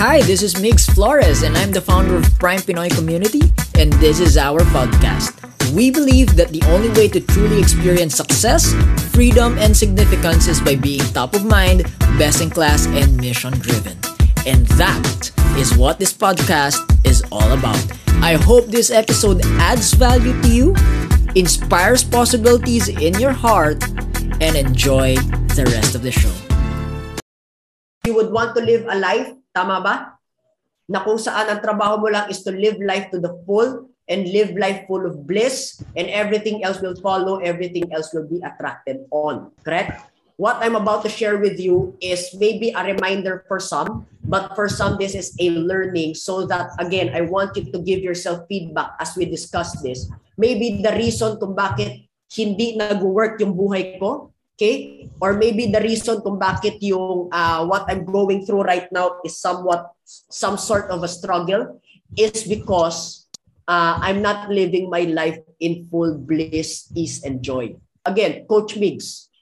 Hi, this is Mix Flores, and I'm the founder of Prime Pinoy Community, and this is our podcast. We believe that the only way to truly experience success, freedom, and significance is by being top of mind, best in class, and mission driven. And that is what this podcast is all about. I hope this episode adds value to you, inspires possibilities in your heart, and enjoy the rest of the show. You would want to live a life Tama ba? Na kung saan ang trabaho mo lang is to live life to the full and live life full of bliss and everything else will follow, everything else will be attracted on. Correct? What I'm about to share with you is maybe a reminder for some, but for some, this is a learning so that, again, I want you to give yourself feedback as we discuss this. Maybe the reason kung bakit hindi nag-work yung buhay ko Okay? Or maybe the reason kung bakit yung uh, what I'm going through right now is somewhat some sort of a struggle is because uh, I'm not living my life in full bliss, ease, and joy. Again, Coach Migs,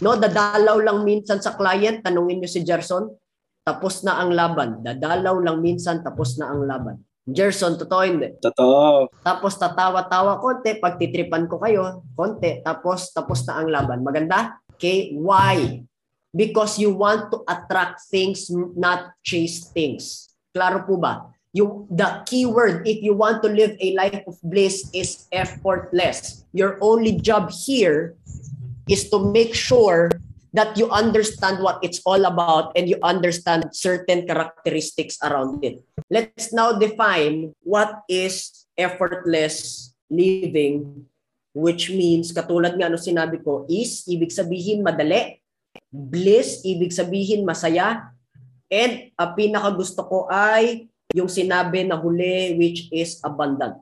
no, dadalaw lang minsan sa client, tanungin niyo si Gerson, tapos na ang laban. Dadalaw lang minsan, tapos na ang laban. Gerson, totoo hindi? Totoo. Tapos tatawa-tawa konti, pagtitripan ko kayo, konti, tapos tapos na ang laban. Maganda? Okay, why? Because you want to attract things, not chase things. Klaro po ba? You, the keyword, if you want to live a life of bliss, is effortless. Your only job here is to make sure that you understand what it's all about and you understand certain characteristics around it. Let's now define what is effortless living which means katulad nga ano sinabi ko is ibig sabihin madali, bliss ibig sabihin masaya, and ang pinaka gusto ko ay yung sinabi na huli which is abundant.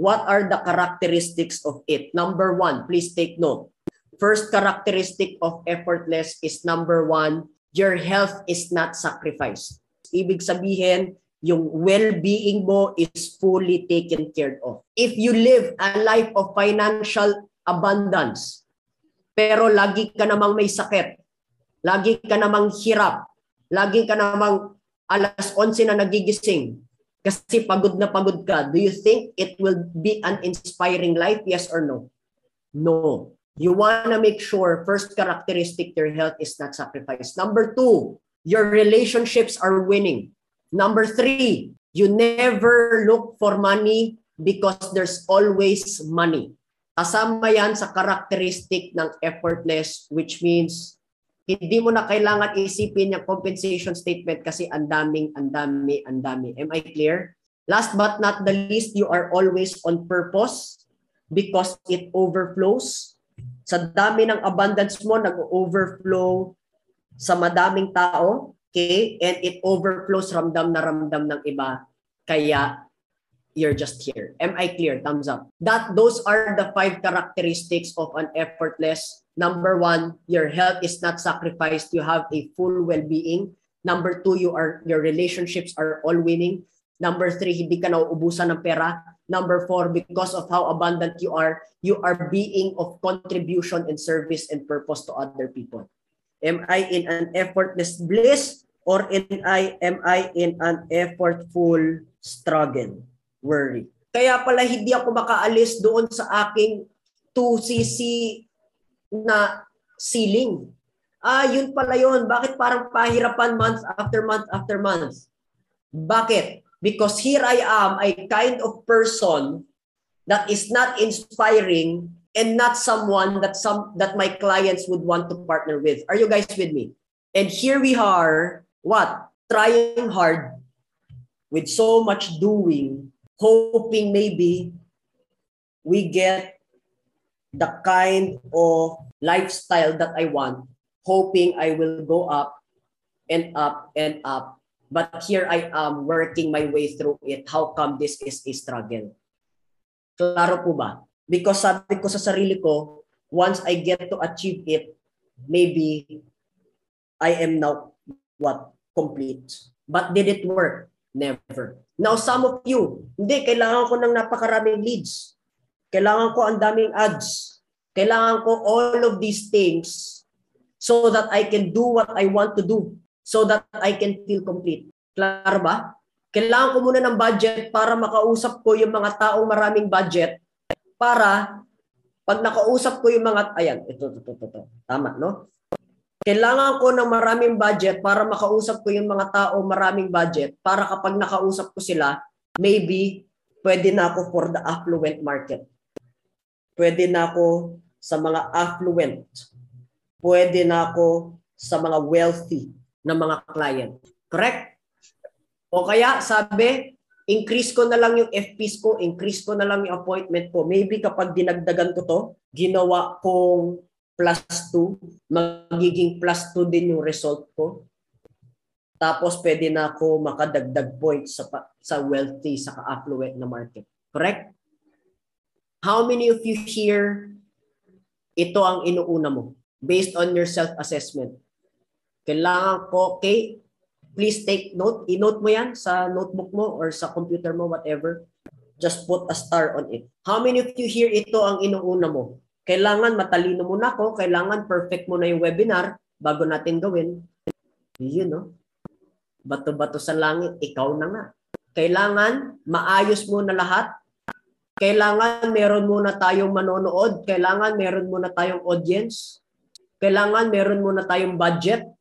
What are the characteristics of it? Number one, please take note First characteristic of effortless is number one, your health is not sacrificed. Ibig sabihin, yung well-being mo is fully taken care of. If you live a life of financial abundance, pero lagi ka namang may sakit, lagi ka namang hirap, lagi ka namang alas 11 na nagigising, kasi pagod na pagod ka, do you think it will be an inspiring life? Yes or no? No. You want to make sure first characteristic your health is not sacrificed. Number two, your relationships are winning. Number three, you never look for money because there's always money. Kasama yan sa characteristic ng effortless which means hindi mo na kailangan isipin yung compensation statement kasi ang daming, ang dami, ang dami. Am I clear? Last but not the least, you are always on purpose because it overflows sa dami ng abundance mo, nag-overflow sa madaming tao, okay? And it overflows ramdam na ramdam ng iba. Kaya you're just here. Am I clear? Thumbs up. That those are the five characteristics of an effortless. Number one, your health is not sacrificed. You have a full well-being. Number two, you are your relationships are all winning. Number three, hindi ka nauubusan ng pera. Number four, because of how abundant you are, you are being of contribution and service and purpose to other people. Am I in an effortless bliss or in I am I in an effortful struggle, worry? Kaya pala hindi ako makaalis doon sa aking 2cc na ceiling. Ah, yun pala yun. Bakit parang pahirapan month after month after month? Bakit? Because here I am, a kind of person that is not inspiring and not someone that some that my clients would want to partner with. Are you guys with me? And here we are, what? Trying hard with so much doing, hoping maybe we get the kind of lifestyle that I want, hoping I will go up and up and up But here I am working my way through it. How come this is a struggle? Klaro po ba? Because sabi ko sa sarili ko, once I get to achieve it, maybe I am now what? Complete. But did it work? Never. Now some of you, hindi, kailangan ko ng napakaraming leads. Kailangan ko ang daming ads. Kailangan ko all of these things so that I can do what I want to do so that I can feel complete. Klaro ba? Kailangan ko muna ng budget para makausap ko yung mga taong maraming budget para pag nakausap ko yung mga, ayan, ito, ito, ito, ito. Tama, no? Kailangan ko ng maraming budget para makausap ko yung mga tao maraming budget para kapag nakausap ko sila, maybe pwede na ako for the affluent market. Pwede na ako sa mga affluent. Pwede na ako sa mga wealthy na mga client. Correct? O kaya sabi, increase ko na lang yung FPs ko, increase ko na lang yung appointment ko. Maybe kapag dinagdagan ko to, ginawa kong plus 2, magiging plus 2 din yung result ko. Tapos pwede na ako makadagdag points sa sa wealthy sa affluent na market. Correct? How many of you here ito ang inuuna mo based on your self-assessment? Kailangan ko, okay, please take note. I-note mo yan sa notebook mo or sa computer mo, whatever. Just put a star on it. How many of you here ito ang inuuna mo? Kailangan matalino muna ako, kailangan perfect muna yung webinar bago natin gawin. Yun, no? Bato-bato sa langit, ikaw na nga. Kailangan maayos muna lahat. Kailangan meron muna tayong manonood. Kailangan meron muna tayong audience. Kailangan meron muna tayong budget.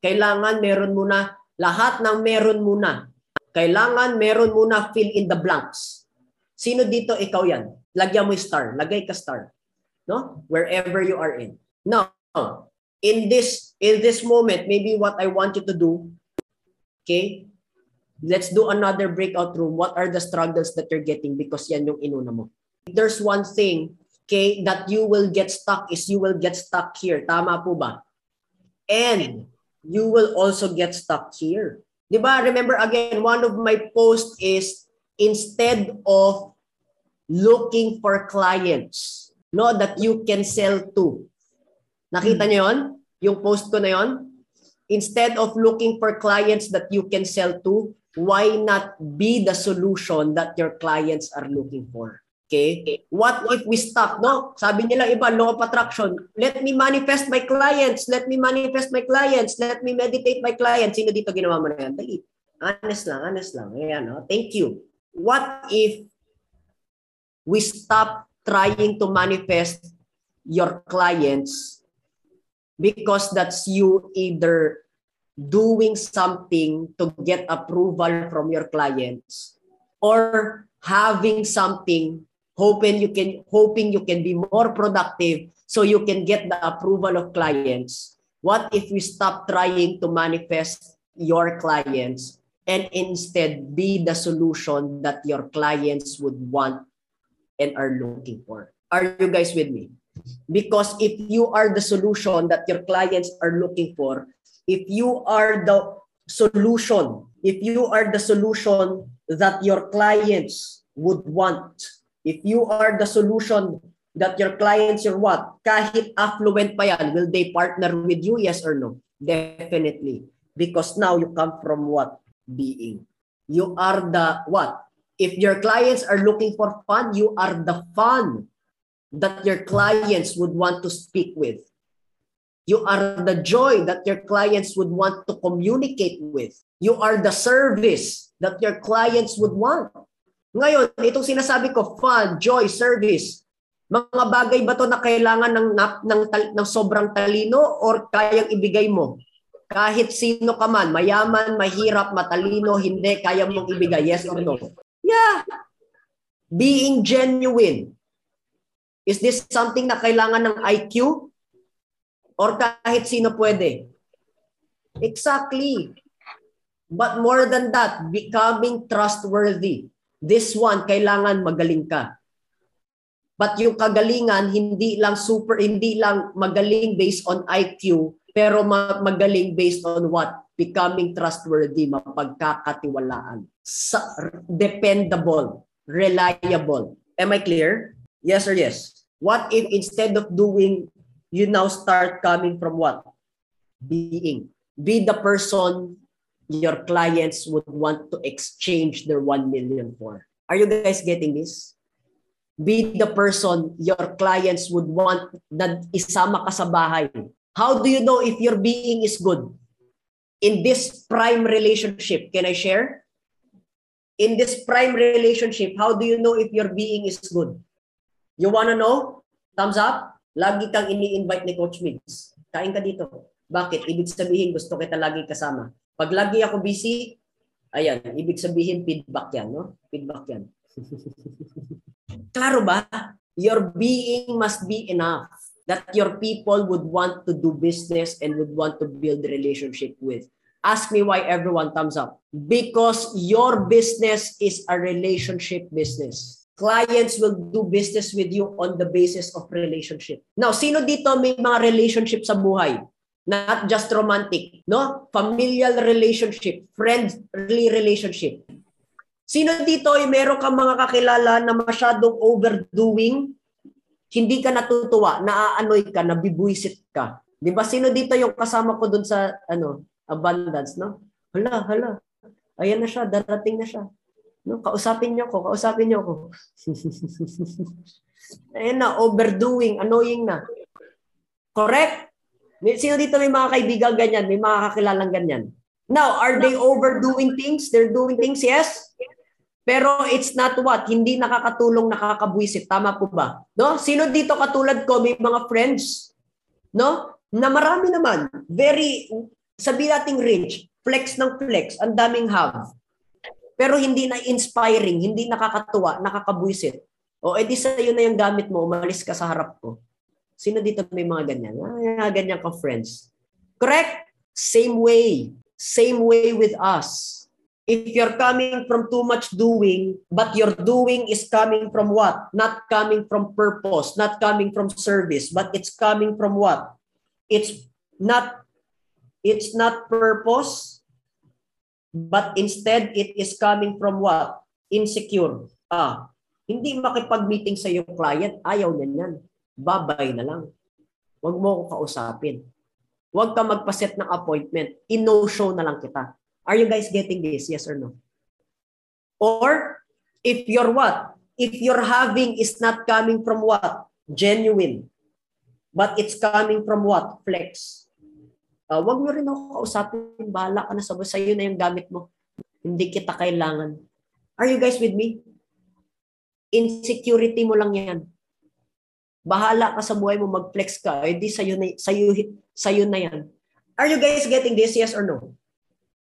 Kailangan meron muna lahat ng meron muna. Kailangan meron muna fill in the blanks. Sino dito ikaw yan? Lagyan mo star. Lagay ka star no? Wherever you are in. Now, in this in this moment, maybe what I want you to do, okay? Let's do another breakout room. What are the struggles that you're getting because yan yung inuna mo. There's one thing, okay, that you will get stuck is you will get stuck here. Tama po ba? And you will also get stuck here. Di ba? Remember again, one of my posts is instead of looking for clients, no, that you can sell to. Nakita niyo yon? Yung post ko na yon? Instead of looking for clients that you can sell to, why not be the solution that your clients are looking for? Okay? What if we stop, no? Sabi nila iba, law of attraction. Let me manifest my clients. Let me manifest my clients. Let me meditate my clients. Sino dito ginawa mo na yan? Dali. Honest lang, honest lang. Ayan, no? Thank you. What if we stop trying to manifest your clients because that's you either doing something to get approval from your clients or having something hoping you can hoping you can be more productive so you can get the approval of clients what if we stop trying to manifest your clients and instead be the solution that your clients would want and are looking for. Are you guys with me? Because if you are the solution that your clients are looking for, if you are the solution, if you are the solution that your clients would want, if you are the solution that your clients are what? Kahit affluent pa yan, will they partner with you? Yes or no? Definitely. Because now you come from what? Being. You are the what? If your clients are looking for fun, you are the fun that your clients would want to speak with. You are the joy that your clients would want to communicate with. You are the service that your clients would want. Ngayon, itong sinasabi ko, fun, joy, service, mga bagay ba to na kailangan ng, ng, ng, ng sobrang talino or kayang ibigay mo? Kahit sino ka man, mayaman, mahirap, matalino, hindi, kaya mong ibigay, yes or no? Yeah. Being genuine. Is this something na kailangan ng IQ? Or kahit sino pwede? Exactly. But more than that, becoming trustworthy. This one, kailangan magaling ka. But yung kagalingan, hindi lang super, hindi lang magaling based on IQ, pero magaling based on what? Becoming trustworthy, mapagkakatiwalaan dependable, reliable. Am I clear? Yes or yes? What if instead of doing, you now start coming from what? Being. Be the person your clients would want to exchange their 1 million for. Are you guys getting this? Be the person your clients would want na isama ka sa bahay. How do you know if your being is good? in this prime relationship, can I share? In this prime relationship, how do you know if your being is good? You wanna know? Thumbs up? Lagi kang ini-invite ni Coach Migs. Kain ka dito. Bakit? Ibig sabihin, gusto kita lagi kasama. Pag lagi ako busy, ayan, ibig sabihin, feedback yan, no? Feedback yan. Klaro ba? Your being must be enough that your people would want to do business and would want to build relationship with. Ask me why everyone thumbs up. Because your business is a relationship business. Clients will do business with you on the basis of relationship. Now, sino dito may mga relationship sa buhay? Not just romantic, no? Familial relationship, friendly relationship. Sino dito ay meron kang mga kakilala na masyadong overdoing, hindi ka natutuwa, naaanoy ka, nabibuisit ka. 'Di ba? Sino dito yung kasama ko dun sa ano, abundance, no? Hala, hala. Ayan na siya, darating na siya. No, kausapin niyo ako, kausapin niyo ako. Ayan na, overdoing, annoying na. Correct? Sino dito may mga kaibigan ganyan, may mga kakilalang ganyan? Now, are they overdoing things? They're doing things, yes? Pero it's not what, hindi nakakatulong, nakakabwisit. Tama po ba? No? Sino dito katulad ko, may mga friends, no? Na marami naman, very, sabi nating rich, flex ng flex, ang daming have. Pero hindi na inspiring, hindi nakakatuwa, nakakabwisit. O edi sa'yo na yung gamit mo, umalis ka sa harap ko. Sino dito may mga ganyan? Ah, ganyan ka friends. Correct? Same way. Same way with us if you're coming from too much doing, but your doing is coming from what? Not coming from purpose, not coming from service, but it's coming from what? It's not it's not purpose, but instead it is coming from what? Insecure. Ah, hindi makipag-meeting sa yung client, ayaw niyan yan. Babay na lang. Huwag mo ko kausapin. Huwag ka magpaset ng appointment. I-no-show na lang kita. Are you guys getting this? Yes or no? Or if you're what? If your having is not coming from what? Genuine. But it's coming from what? Flex. Uh, wag mo rin ako kausapin. Bahala ka na sa sa'yo na yung gamit mo. Hindi kita kailangan. Are you guys with me? Insecurity mo lang yan. Bahala ka sa buhay mo, mag-flex ka. Eh di sa'yo na, sa'yo, sa'yo na yan. Are you guys getting this? Yes or no?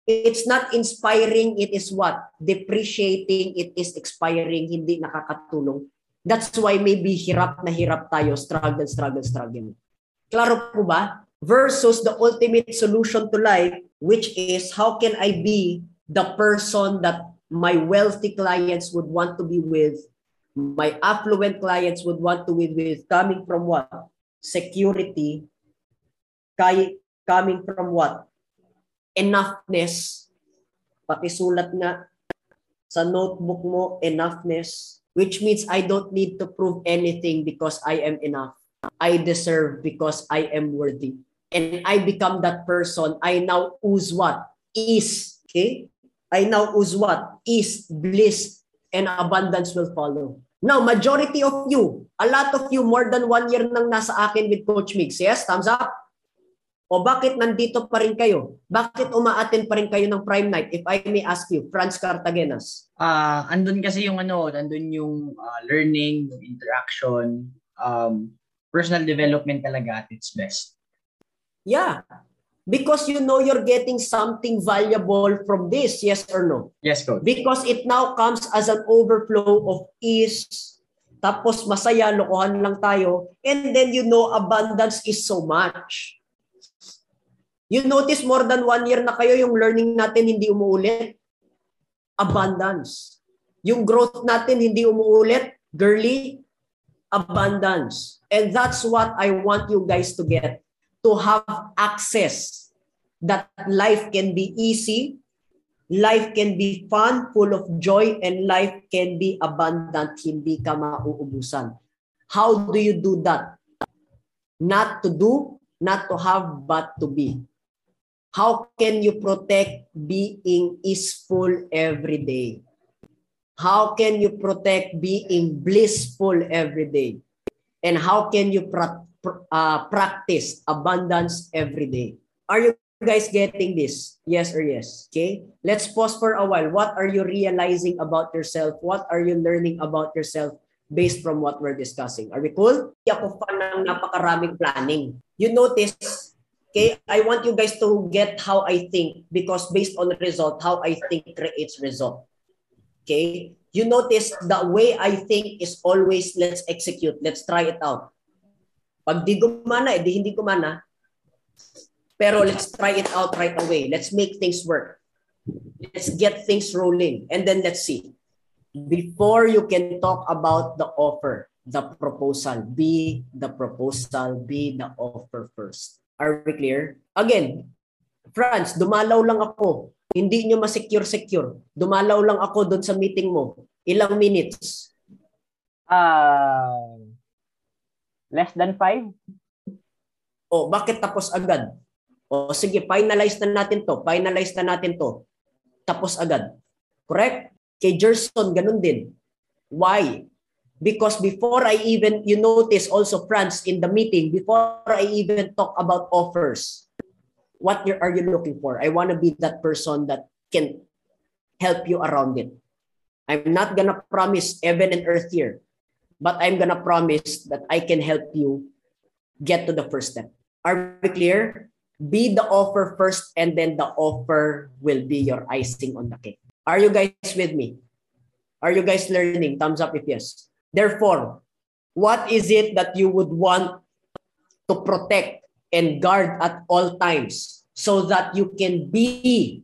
It's not inspiring, it is what? Depreciating, it is expiring, hindi nakakatulong. That's why maybe hirap na hirap tayo, struggle, struggle, struggle. Klaro po ba? Versus the ultimate solution to life, which is how can I be the person that my wealthy clients would want to be with, my affluent clients would want to be with, coming from what? Security, coming from what? enoughness. Pakisulat nga sa notebook mo, enoughness, which means I don't need to prove anything because I am enough. I deserve because I am worthy. And I become that person. I now ooze what? Is. Okay? I now ooze what? Is, bliss, and abundance will follow. Now, majority of you, a lot of you, more than one year nang nasa akin with Coach Mix. Yes? Thumbs up? O bakit nandito pa rin kayo? Bakit umaattend pa rin kayo ng Prime Night? If I may ask you, Franz Cartagenas. Ah, uh, andun kasi yung ano, andun yung uh, learning, yung interaction, um, personal development talaga at its best. Yeah. Because you know you're getting something valuable from this, yes or no? Yes, coach. Because it now comes as an overflow of ease, tapos masaya, lokohan lang tayo, and then you know abundance is so much. You notice more than one year na kayo yung learning natin hindi umuulit? Abundance. Yung growth natin hindi umuulit? Girly? Abundance. And that's what I want you guys to get. To have access. That life can be easy, life can be fun, full of joy, and life can be abundant, hindi ka mauubusan. How do you do that? Not to do, not to have, but to be. How can you protect being easeful every day? How can you protect being blissful every day? And how can you pra- uh, practice abundance every day? Are you guys getting this? Yes or yes? Okay? Let's pause for a while. What are you realizing about yourself? What are you learning about yourself based from what we're discussing? Are we cool? Hindi ako fan ng napakaraming planning. You notice, okay, I want you guys to get how I think because based on result, how I think creates result. Okay? You notice the way I think is always let's execute, let's try it out. Pag di gumana, eh, di hindi gumana, pero let's try it out right away. Let's make things work. Let's get things rolling. And then let's see. Before you can talk about the offer, the proposal, be the proposal, be the offer first. Are we clear? Again, Franz, dumalaw lang ako. Hindi nyo ma-secure-secure. Dumalaw lang ako doon sa meeting mo. Ilang minutes? Uh, less than five. O, bakit tapos agad? O sige, finalize na natin to. Finalize na natin to. Tapos agad. Correct? Kay Gerson, ganun din. Why? Because before I even, you notice also, Franz, in the meeting, before I even talk about offers, what are you looking for? I want to be that person that can help you around it. I'm not gonna promise heaven and earth here, but I'm gonna promise that I can help you get to the first step. Are we clear? be the offer first and then the offer will be your icing on the cake. Are you guys with me? Are you guys learning? Thumbs up if yes. Therefore, what is it that you would want to protect and guard at all times so that you can be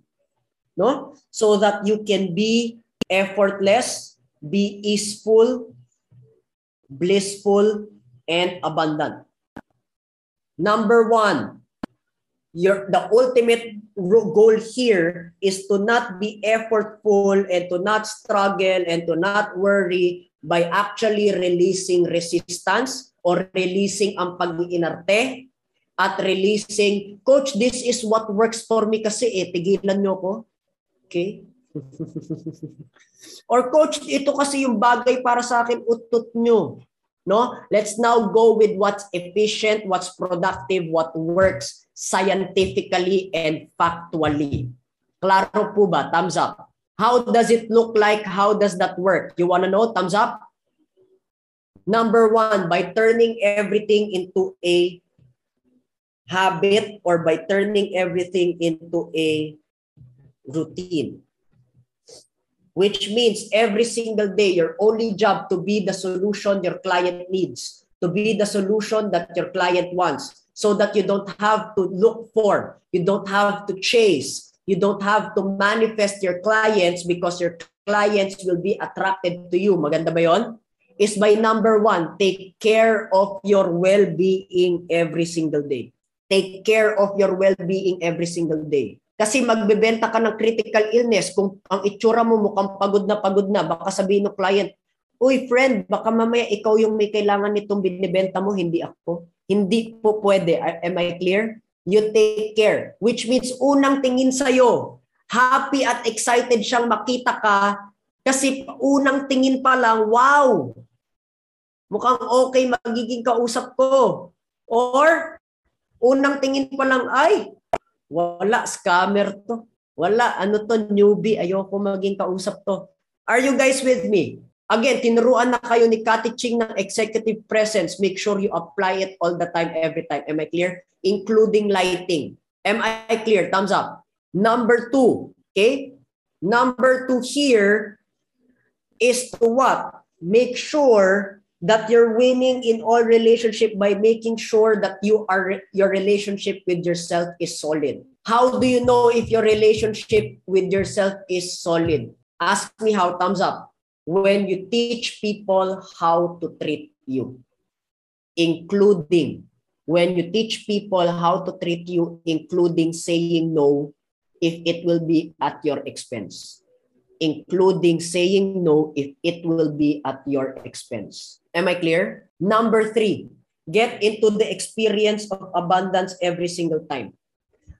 no so that you can be effortless be easeful blissful and abundant number 1 your the ultimate goal here is to not be effortful and to not struggle and to not worry by actually releasing resistance or releasing ang pag-iinarte at releasing, Coach, this is what works for me kasi eh, tigilan nyo ko. Okay? or Coach, ito kasi yung bagay para sa akin, utot nyo. No? Let's now go with what's efficient, what's productive, what works scientifically and factually. Klaro po ba? Thumbs up. How does it look like? How does that work? You want to know? Thumbs up. Number one, by turning everything into a habit or by turning everything into a routine. Which means every single day, your only job to be the solution your client needs, to be the solution that your client wants, so that you don't have to look for, you don't have to chase, you don't have to manifest your clients because your clients will be attracted to you. Maganda ba yon? Is by number one, take care of your well-being every single day. Take care of your well-being every single day. Kasi magbebenta ka ng critical illness, kung ang itsura mo mukhang pagod na pagod na, baka sabihin ng client, Uy, friend, baka mamaya ikaw yung may kailangan nitong binibenta mo, hindi ako. Hindi po pwede. Am I clear? You take care. Which means unang tingin sa'yo, happy at excited siyang makita ka kasi unang tingin pa lang, wow, mukhang okay magiging kausap ko. Or, unang tingin pa lang, ay, wala, scammer to. Wala, ano to, newbie, ayoko maging kausap to. Are you guys with me? Again, tinuruan na kayo ni Kati Ching ng executive presence. Make sure you apply it all the time, every time. Am I clear? Including lighting. Am I clear? Thumbs up. Number two, okay? Number two here is to what? Make sure that you're winning in all relationship by making sure that you are your relationship with yourself is solid. How do you know if your relationship with yourself is solid? Ask me how. Thumbs up when you teach people how to treat you, including when you teach people how to treat you, including saying no if it will be at your expense, including saying no if it will be at your expense. Am I clear? Number three, get into the experience of abundance every single time.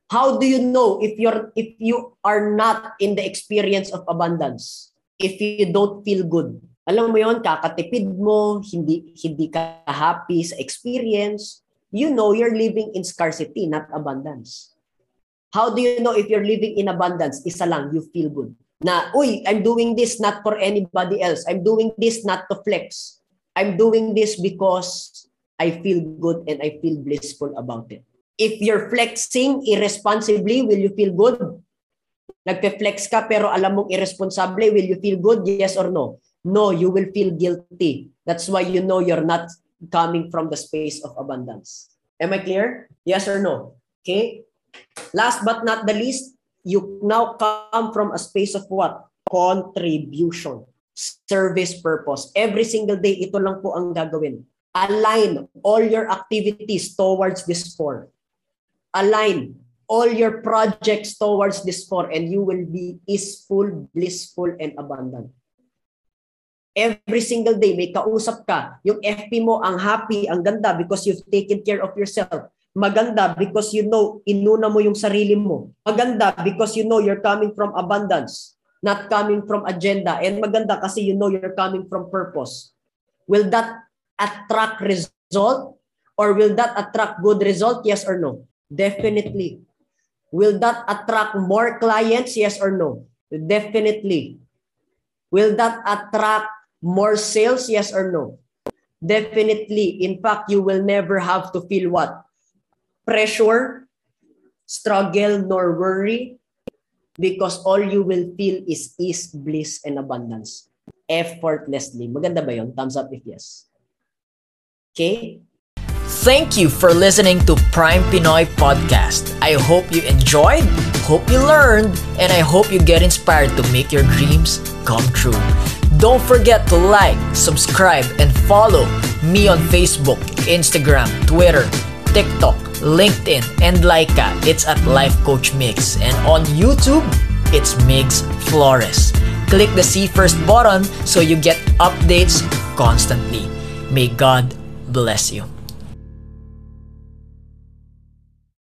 How do you know if you're if you are not in the experience of abundance? if you don't feel good. Alam mo yon kakatipid mo, hindi, hindi ka happy sa experience, you know you're living in scarcity, not abundance. How do you know if you're living in abundance? Isa lang, you feel good. Na, uy, I'm doing this not for anybody else. I'm doing this not to flex. I'm doing this because I feel good and I feel blissful about it. If you're flexing irresponsibly, will you feel good? Nagpe-flex ka pero alam mong irresponsable, will you feel good? Yes or no? No, you will feel guilty. That's why you know you're not coming from the space of abundance. Am I clear? Yes or no? Okay? Last but not the least, you now come from a space of what? Contribution. Service purpose. Every single day, ito lang po ang gagawin. Align all your activities towards this four. Align all your projects towards this four and you will be peaceful, blissful, and abundant. Every single day, may kausap ka. Yung FP mo, ang happy, ang ganda because you've taken care of yourself. Maganda because you know, inuna mo yung sarili mo. Maganda because you know you're coming from abundance, not coming from agenda. And maganda kasi you know you're coming from purpose. Will that attract result? Or will that attract good result? Yes or no? Definitely. Will that attract more clients? Yes or no? Definitely. Will that attract more sales? Yes or no? Definitely. In fact, you will never have to feel what? Pressure, struggle, nor worry because all you will feel is ease, bliss, and abundance effortlessly. Maganda ba yun? Thumbs up if yes. Okay? Thank you for listening to Prime Pinoy Podcast. I hope you enjoyed, hope you learned, and I hope you get inspired to make your dreams come true. Don't forget to like, subscribe, and follow me on Facebook, Instagram, Twitter, TikTok, LinkedIn, and Laika. It's at Life Coach Mix. And on YouTube, it's Migs Flores. Click the See First button so you get updates constantly. May God bless you.